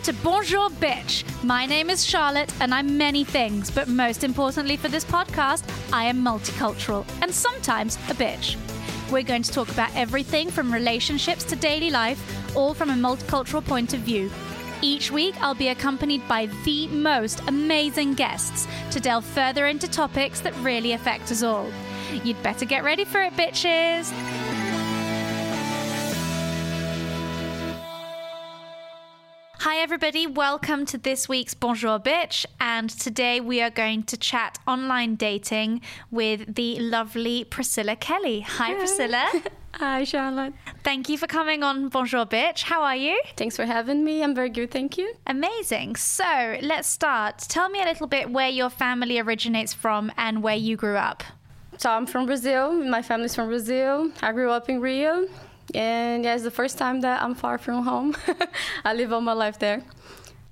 Welcome to Bonjour Bitch. My name is Charlotte and I'm many things, but most importantly for this podcast, I am multicultural and sometimes a bitch. We're going to talk about everything from relationships to daily life, all from a multicultural point of view. Each week, I'll be accompanied by the most amazing guests to delve further into topics that really affect us all. You'd better get ready for it, bitches! Hi, everybody. Welcome to this week's Bonjour Bitch. And today we are going to chat online dating with the lovely Priscilla Kelly. Hi, Priscilla. Hi, Charlotte. Thank you for coming on Bonjour Bitch. How are you? Thanks for having me. I'm very good, thank you. Amazing. So let's start. Tell me a little bit where your family originates from and where you grew up. So I'm from Brazil. My family's from Brazil. I grew up in Rio. And yeah, it's the first time that I'm far from home. I live all my life there.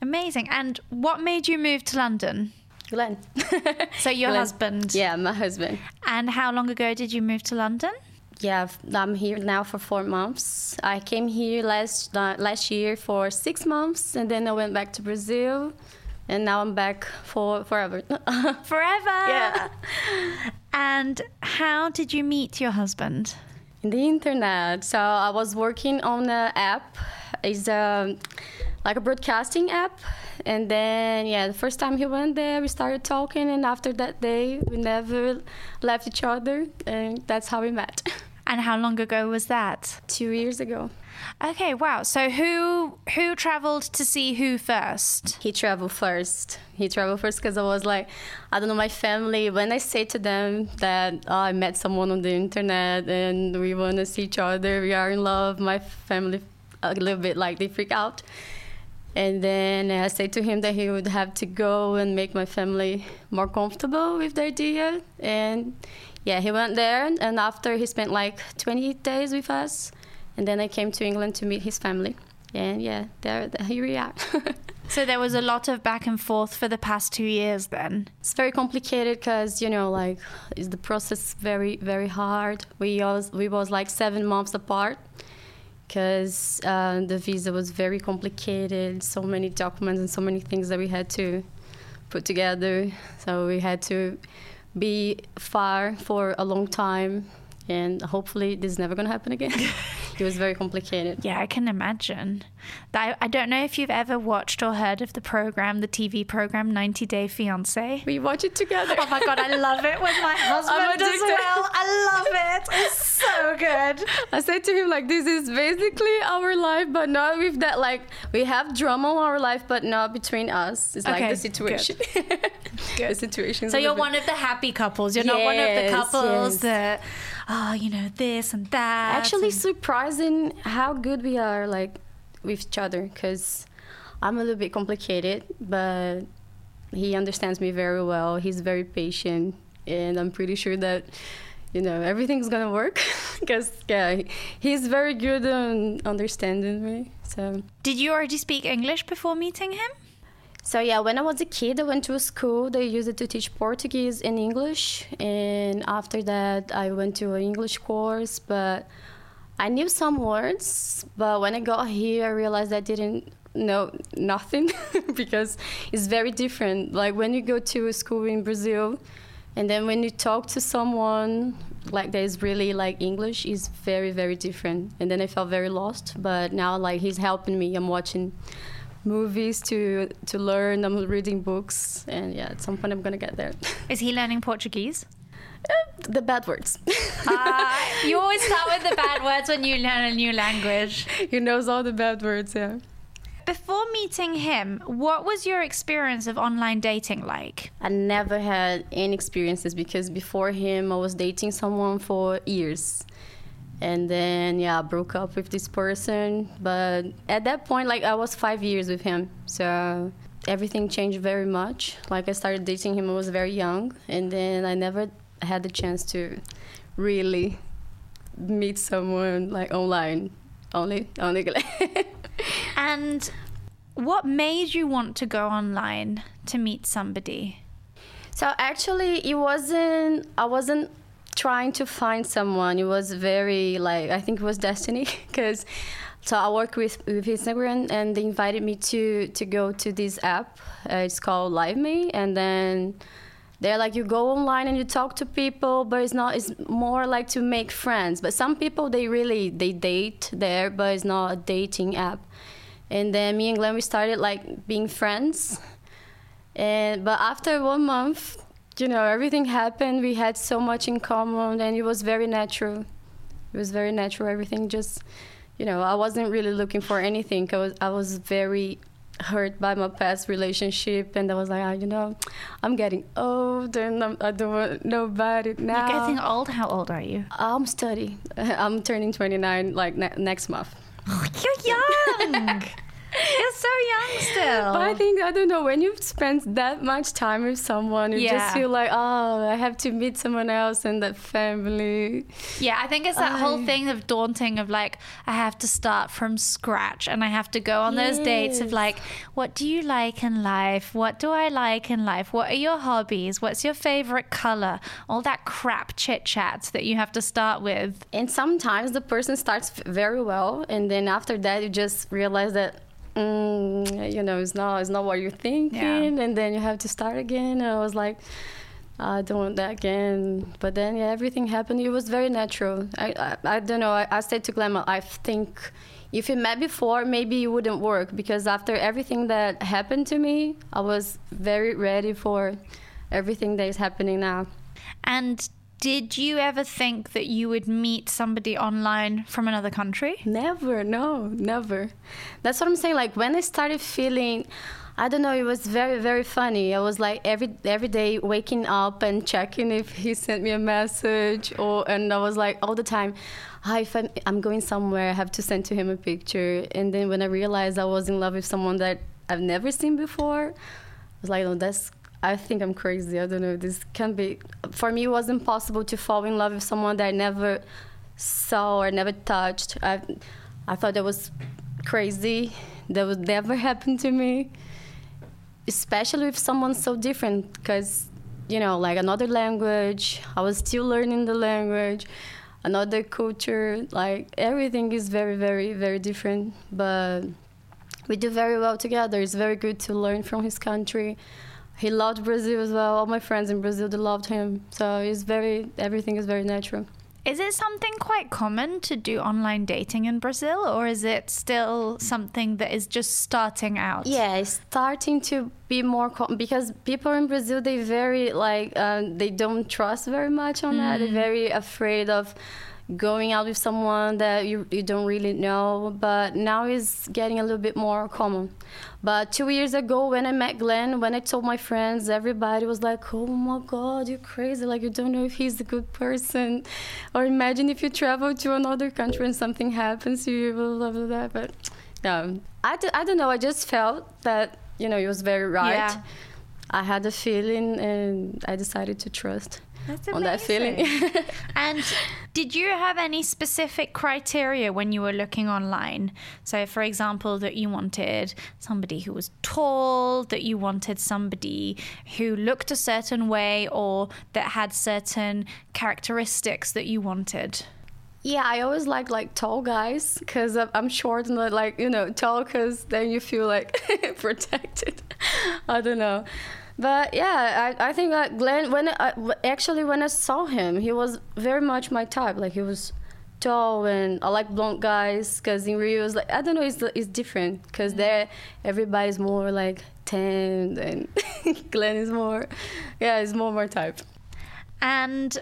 Amazing. And what made you move to London? Glenn. So, your Glenn. husband. yeah, my husband. And how long ago did you move to London? Yeah, I'm here now for four months. I came here last uh, last year for six months, and then I went back to Brazil, and now I'm back for forever. Forever. yeah. And how did you meet your husband? In the internet. So I was working on an app. It's a, like a broadcasting app. And then, yeah, the first time he went there, we started talking. And after that day, we never left each other. And that's how we met. And how long ago was that? Two years ago. Okay, wow. So who who traveled to see who first? He traveled first. He traveled first because I was like, I don't know, my family, when I say to them that oh, I met someone on the internet and we want to see each other, we are in love, my family a little bit like they freak out. And then I say to him that he would have to go and make my family more comfortable with the idea. And yeah, he went there. And after he spent like 20 days with us. And then I came to England to meet his family. And yeah, there, there here we are. So there was a lot of back and forth for the past two years then. it's very complicated because you know like is the process very very hard we was we was like seven months apart because uh, the visa was very complicated so many documents and so many things that we had to put together so we had to be far for a long time and hopefully this is never going to happen again it was very complicated Yeah, I can imagine. I, I don't know if you've ever watched or heard of the program, the TV program 90 Day Fiance. we watch it together Oh my god, I love it with my husband as well. I love it. It's so good. I said to him like this is basically our life, but not with that like we have drama in our life, but not between us. It's like the situation. the situation. So you're one of the happy couples. You're not one of the couples yes. that, oh, you know, this and that. actually and- surprising how good we are like with each other because I'm a little bit complicated, but he understands me very well. He's very patient, and I'm pretty sure that you know everything's gonna work because yeah, he's very good on understanding me. So. Did you already speak English before meeting him? So yeah, when I was a kid, I went to a school. They used it to teach Portuguese and English, and after that, I went to an English course. But I knew some words, but when I got here, I realized I didn't know nothing because it's very different. Like when you go to a school in Brazil, and then when you talk to someone like that is really like English is very very different. And then I felt very lost. But now like he's helping me. I'm watching movies to to learn. I'm reading books, and yeah, at some point I'm gonna get there. Is he learning Portuguese? the bad words. Uh, you always start with the bad words when you learn a new language. he knows all the bad words. Yeah. Before meeting him, what was your experience of online dating like? I never had any experiences because before him, I was dating someone for years. And then, yeah, I broke up with this person. But at that point, like, I was five years with him. So everything changed very much. Like, I started dating him, I was very young. And then I never had the chance to really meet someone, like, online. Only, only And what made you want to go online to meet somebody? So actually, it wasn't. I wasn't trying to find someone. It was very like I think it was destiny because So I work with with Instagram, and they invited me to to go to this app. Uh, it's called Live Me, and then they're like you go online and you talk to people, but it's not. It's more like to make friends. But some people they really they date there, but it's not a dating app. And then me and Glenn we started like being friends, and but after one month, you know everything happened. We had so much in common, and it was very natural. It was very natural. Everything just you know, I wasn't really looking for anything. I was I was very hurt by my past relationship, and I was like, oh, you know, I'm getting old, and I'm, I do not want nobody now. You're getting old. How old are you? I'm studying. I'm turning 29 like ne- next month. You're young. You're so young still. But I think I don't know when you've spent that much time with someone, you Yeah. just feel like, oh, I have to meet someone else and that family. Yeah, I think it's that whole um, thing of daunting of like I have to start from scratch and I have to go on those dates of like what do you like in life? What do I like in life? What are your hobbies? What's your favorite color? All that crap chit chat that you have to start with. And sometimes the person starts very well, and then after that, you just realize that. Mm, you know, it's not it's not what you're thinking, and then you have to start again. And I was like, I don't want that again. But then, yeah, everything happened. It was very natural. I I, I don't know. I, I said to Glenn, I think if you met before, maybe it wouldn't work because after everything that happened to me, I was very ready for everything that is happening now. And did you ever think that you would meet somebody online from another country? Never, no, never. That's what I'm saying. Like when I started feeling, I don't know, it was very, very funny. I was like every every day waking up and checking if he sent me a message, or and I was like all the time, hi, if I'm, I'm going somewhere, I have to send to him a picture. And then when I realized I was in love with someone that I've never seen before, I was like, oh, that's. I think I'm crazy. I don't know. This can be. For me, it was impossible to fall in love with someone that I never saw or never touched. I, I thought that was crazy. That would never happen to me, especially with someone so different. Because, you know, like another language, I was still learning the language, another culture. Like everything is very, very, very different. But we do very well together. It's very good to learn from his country. He loved Brazil as well. All my friends in Brazil, they loved him. So it's very, everything is very natural. Is it something quite common to do online dating in Brazil, or is it still something that is just starting out? Yeah, it's starting to be more common because people in Brazil they very like um, they don't trust very much on that. They're very afraid of going out with someone that you, you don't really know. But now it's getting a little bit more common. But two years ago, when I met Glenn, when I told my friends, everybody was like, "Oh my God, you're crazy! Like you don't know if he's a good person." Or imagine if you travel to another country and something happens to you, blah blah blah. But yeah, I, d- I don't know. I just felt that you know it was very right. Yeah. I had a feeling, and I decided to trust That's on that feeling. and did you have any specific criteria when you were looking online? So, for example, that you wanted somebody who was tall, that you wanted somebody who looked a certain way, or that had certain characteristics that you wanted? Yeah, I always like like tall guys because I'm short and like you know tall because then you feel like protected. I don't know, but yeah, I, I think that Glenn when uh, I, actually when I saw him, he was very much my type. Like he was tall and I like blonde guys because in Rio it's like I don't know it's it's different because mm-hmm. there everybody's more like tanned and Glenn is more yeah it's more my type. And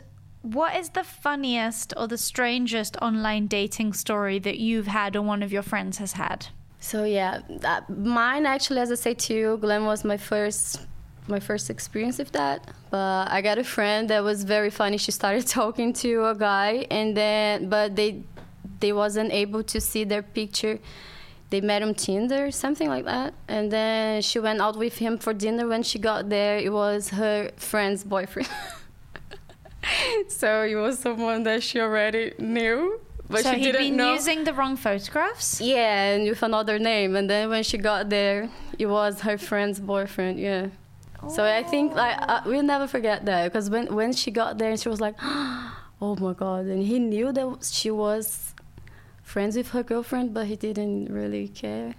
what is the funniest or the strangest online dating story that you've had or one of your friends has had? So yeah, that, mine actually, as I say to you, Glenn was my first my first experience with that. But I got a friend that was very funny. She started talking to a guy, and then but they they wasn't able to see their picture. They met on Tinder, something like that, and then she went out with him for dinner. When she got there, it was her friend's boyfriend. so it was someone that she already knew, but so she he'd didn't been know. using the wrong photographs? Yeah, and with another name. And then when she got there, it was her friend's boyfriend. Yeah. So I think like uh, we'll never forget that because when when she got there, and she was like, "Oh my god!" And he knew that she was friends with her girlfriend, but he didn't really care.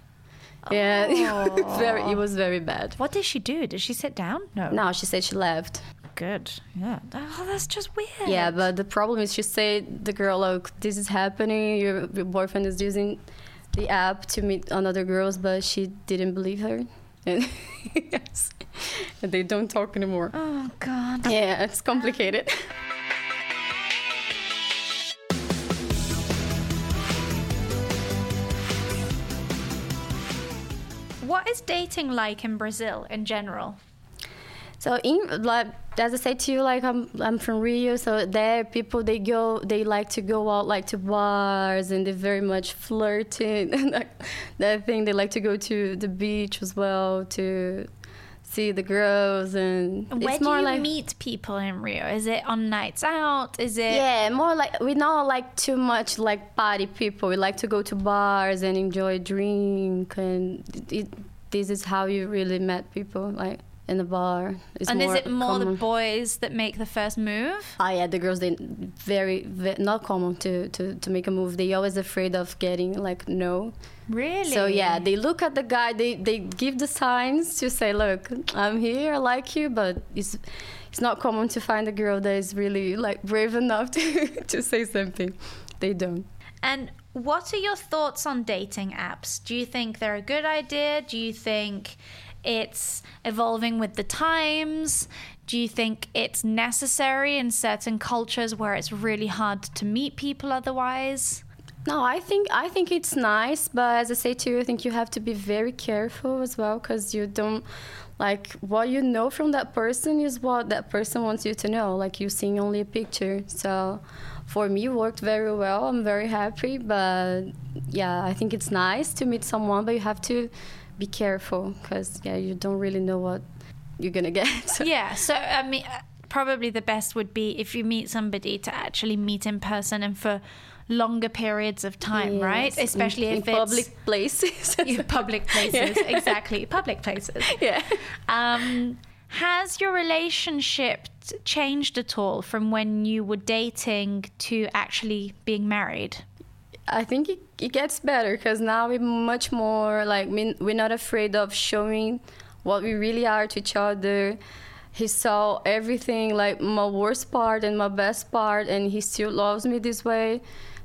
Yeah, it was very, it was very bad. What did she do? Did she sit down? No. No, she said she left. Good. Yeah. Oh, that's just weird. Yeah, but the problem is she said the girl, look, this is happening. Your, your boyfriend is using the app to meet another girls, but she didn't believe her. And yes, and they don't talk anymore. Oh God. Yeah, it's complicated. Um, what is dating like in Brazil in general? So in like as I said to you, like I'm I'm from Rio, so there people they go they like to go out like to bars and they're very much flirting and that, that thing they like to go to the beach as well to see the girls and Where it's do you like meet people in Rio? Is it on nights out? Is it? yeah more like we not like too much like party people we like to go to bars and enjoy drink and it, this is how you really met people like in the bar it's and is it more the boys that make the first move? Ah, yeah, the girls they very, very not common to, to to make a move. They always afraid of getting like no. Really? So yeah, they look at the guy. They they give the signs to say, look, I'm here, I like you, but it's it's not common to find a girl that is really like brave enough to to say something. They don't. And what are your thoughts on dating apps? Do you think they're a good idea? Do you think it's evolving with the times? Do you think it's necessary in certain cultures where it's really hard to meet people otherwise? No, I think I think it's nice, but as I say to you, I think you have to be very careful as well because you don't like what you know from that person is what that person wants you to know. Like you seeing only a picture. So for me, it worked very well. I'm very happy, but yeah, I think it's nice to meet someone, but you have to be careful because yeah, you don't really know what you're gonna get. So- Yeah, so I mean, uh, probably the best would be if you meet somebody to actually meet in person and for longer periods of time, right? Especially in, if in it's public places. Yeah, public places, exactly, public places. yeah. Um, has your relationship changed at all from when you were dating to actually being married? I think it, it gets better because now we're much more like we- we're not afraid of showing what we really are to each other. He saw everything like my worst part and my best part, and he still loves me this way.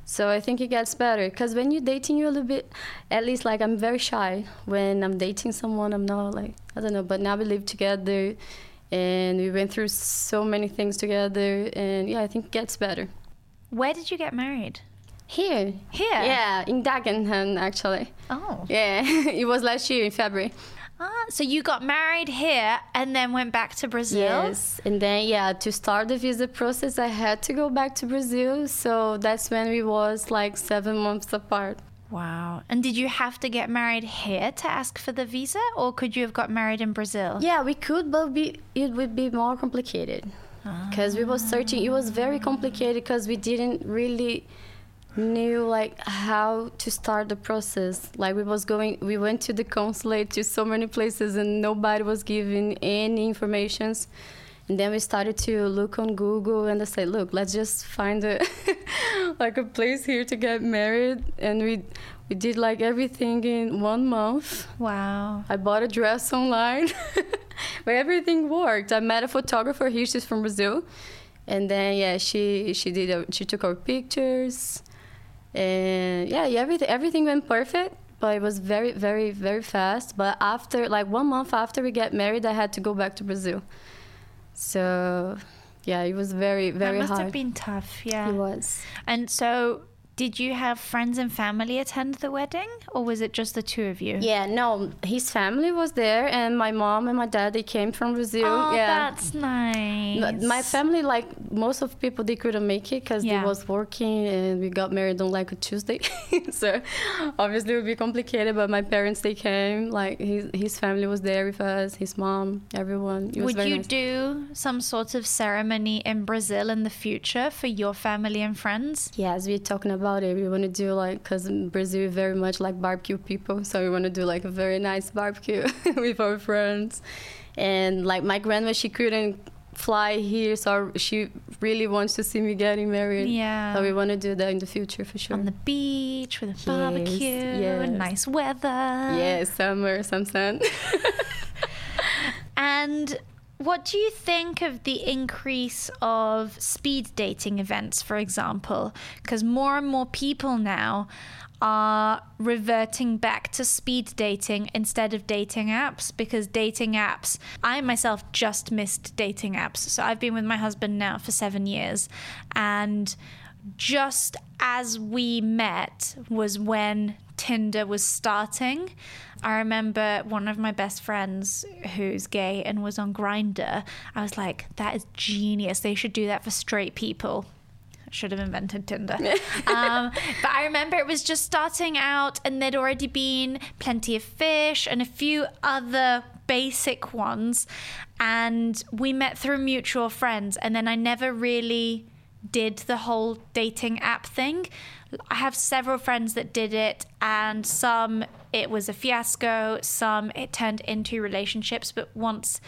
So I think it gets better because when you're dating, you're a little bit, at least like I'm very shy when I'm dating someone. I'm not like I don't know, but now we live together, and we went through so many things together, and yeah, I think it gets better. Where did you get married? Here, Here? yeah, in Dagenham actually. Oh. Yeah, it was last year in February. Ah, so you got married here and then went back to Brazil? Yes, and then yeah, to start the visa process, I had to go back to Brazil. So that's when we was like seven months apart. Wow. And did you have to get married here to ask for the visa or could you have got married in Brazil? Yeah, we could, but be, it would be more complicated because we was searching. It was very complicated because we didn't really knew like how to start the process like we was going we went to the consulate to so many places and nobody was giving any informations and then we started to look on google and i said look let's just find a like a place here to get married and we we did like everything in one month Wow. I bought a dress online, but everything worked. I met a photographer here. She's from Brazil, and then yeah, she she did a, she took our pictures, and yeah, yeah, everything everything went perfect. But it was very very very fast. But after like one month after we get married, I had to go back to Brazil. So yeah, it was very very that must hard. have been tough, yeah. It was. And so, did you have friends and family attend the wedding, or was it just the two of you? Yeah, no, his family was there, and my mom and my dad they came from Brazil. Oh, yeah. that's nice. My family, like most of people, they couldn't make it because Yeah. they was working, and we got married on like a Tuesday. so obviously it would be complicated. But my parents, they came. Like his his family was there with us, his mom, everyone. Would you nice. do some sort of ceremony in Brazil in the future for your family and friends? Yes, we're talking about it. We want to do like because in Brazil very much like barbecue people, so we want to do like a very nice barbecue with our friends. And like my grandma, she couldn't fly here, so she really wants to see me getting married. Yeah. So we want to do that in the future for sure. On the beach with a barbecue, yes. nice weather. yeah, summer, some sun. And what do you think of the increase of speed dating events, for example? Because more and more people now are reverting back to speed dating instead of dating apps because dating apps, I myself just missed dating apps. So I've been with my husband now for seven years. And just as we met was when Tinder was starting. I remember one of my best friends who's gay and was on Grindr. I was like, that is genius. They should do that for straight people. Should have invented Tinder. um, but I remember it was just starting out, and there'd already been plenty of fish and a few other basic ones. And we met through mutual friends, and then I never really did the whole dating app thing. I have several friends that did it, and some it was a fiasco, some it turned into relationships, but once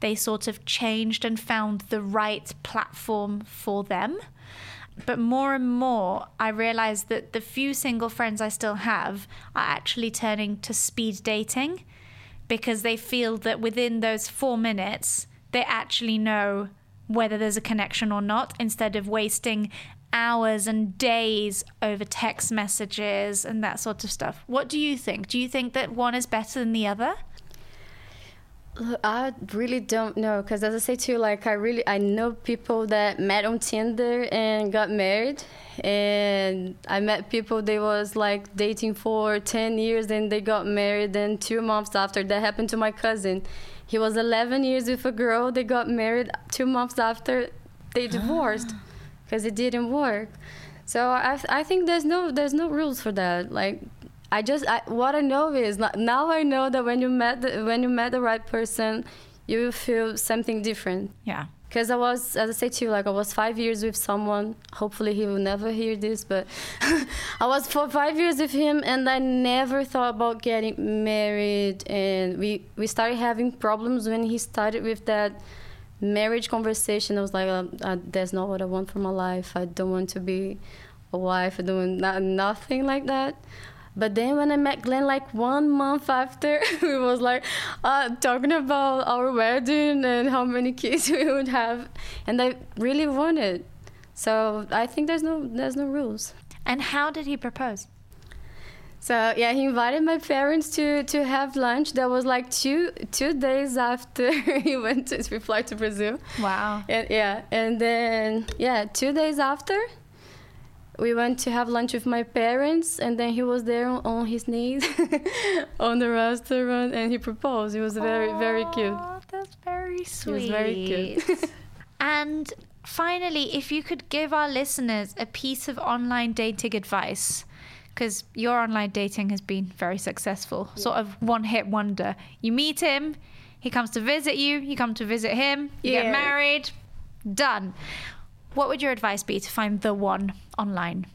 they sort of changed and found the right platform for them. But more and more, I realize that the few single friends I still have are actually turning to speed dating because they feel that within those four minutes, they actually know whether there's a connection or not instead of wasting hours and days over text messages and that sort of stuff. What do you think? Do you think that one is better than the other? I really don't know because as I say to you, like I really I know people that met on Tinder and got married, and I met people they was like dating for ten years and they got married. And two months after that happened to my cousin. He was 11 years with a girl. They got married two months after they ah. divorced because it didn't work. So I I think there's no there's no rules for that. Like I just I, what I know is now I know that when you met the, when you met the right person, you will feel something different. Yeah. Because I was, as I said to you, like I was five years with someone. Hopefully, he will never hear this, but I was for five years with him, and I never thought about getting married. And we we started having problems when he started with that marriage conversation. I was like, uh, uh, "That's not what I want for my life. I don't want to be a wife. I don't want not, nothing like that." But then when I met Glenn, like one month after, we was like uh, talking about our wedding and how many kids we would have, and I really wanted. So I think there's no there's no rules. And how did he propose? So yeah, he invited my parents to to have lunch. That was like two two days after he went to we fly to Brazil. Wow. And yeah, and then yeah, two days after, we went to have lunch with my parents, and then he was there on, on his knees on the restaurant, and he proposed. It was very very cute. That's very sweet. was very cute. and finally, if you could give our listeners a piece of online dating advice, because your online dating has been very successful, sort of one hit wonder. You meet him, he comes to visit you, you come to visit him, you get married, done. What would your advice be to find the one online?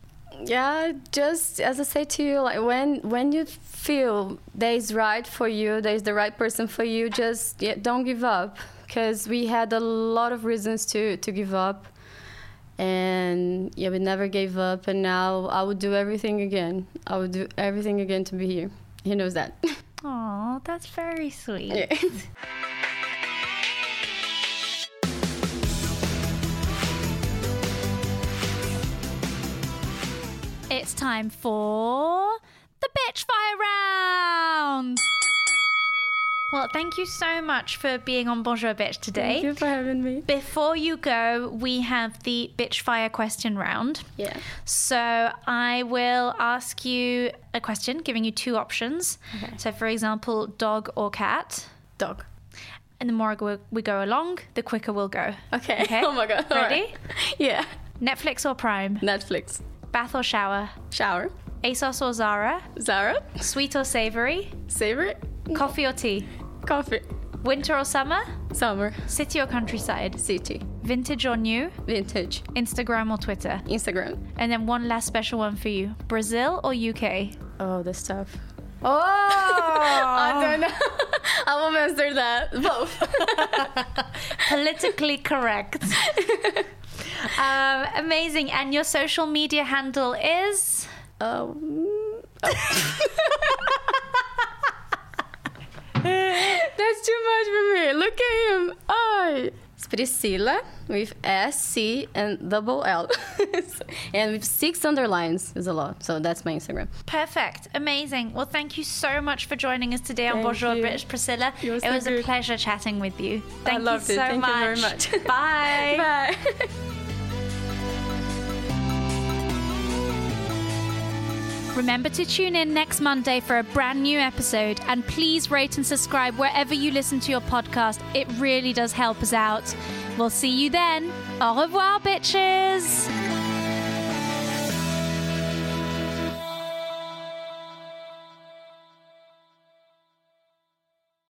Yeah, just as I say to you, like when when you feel there is right for you, there is the right person for you, just yeah, don't give up. Because we had a lot of reasons to to give up, and yeah, we never gave up. And now I would do everything again. I would do everything again to be here. He knows that. Oh, that's very sweet. yeah. It's time for the bitch fire round. Well, thank you so much for being on Bonjour Bitch today. Thank you for having me. Before you go, we have the bitch fire question round. Yeah. So I will ask you a question, giving you two options. Okay. So, for example, dog or cat. Dog. And the more we- we go along, the quicker we'll go. Okay. Okay. Oh my god. All right. Ready? Yeah. Netflix or Prime? Netflix. Bath or shower? Shower. ASOS or Zara? Zara. Sweet or savory? Savory. Coffee or tea? Coffee. Winter or summer? Summer. City or countryside? City. Vintage or new? Vintage. Instagram or Twitter? Instagram. And then one last special one for you Brazil or UK? Oh, this tough. Oh! I don't know. I won't answer that. Both. Politically correct. Um, amazing. And your social media handle is? Um, That's too much for me. Look at him. Oh. It's Priscilla with S C and double L, and with six underlines is a lot. So that's my Instagram. Perfect. Amazing. Well, thank you so much for joining us today on Thank Bonjour you. British Priscilla. You're it so was a pleasure chatting with you. Thank loved you it. so Thank you much. very much. Bye. Bye. Remember to tune in next Monday for a brand new episode and please rate and subscribe wherever you listen to your podcast. It really does help us out. We'll see you then. Au revoir, bitches.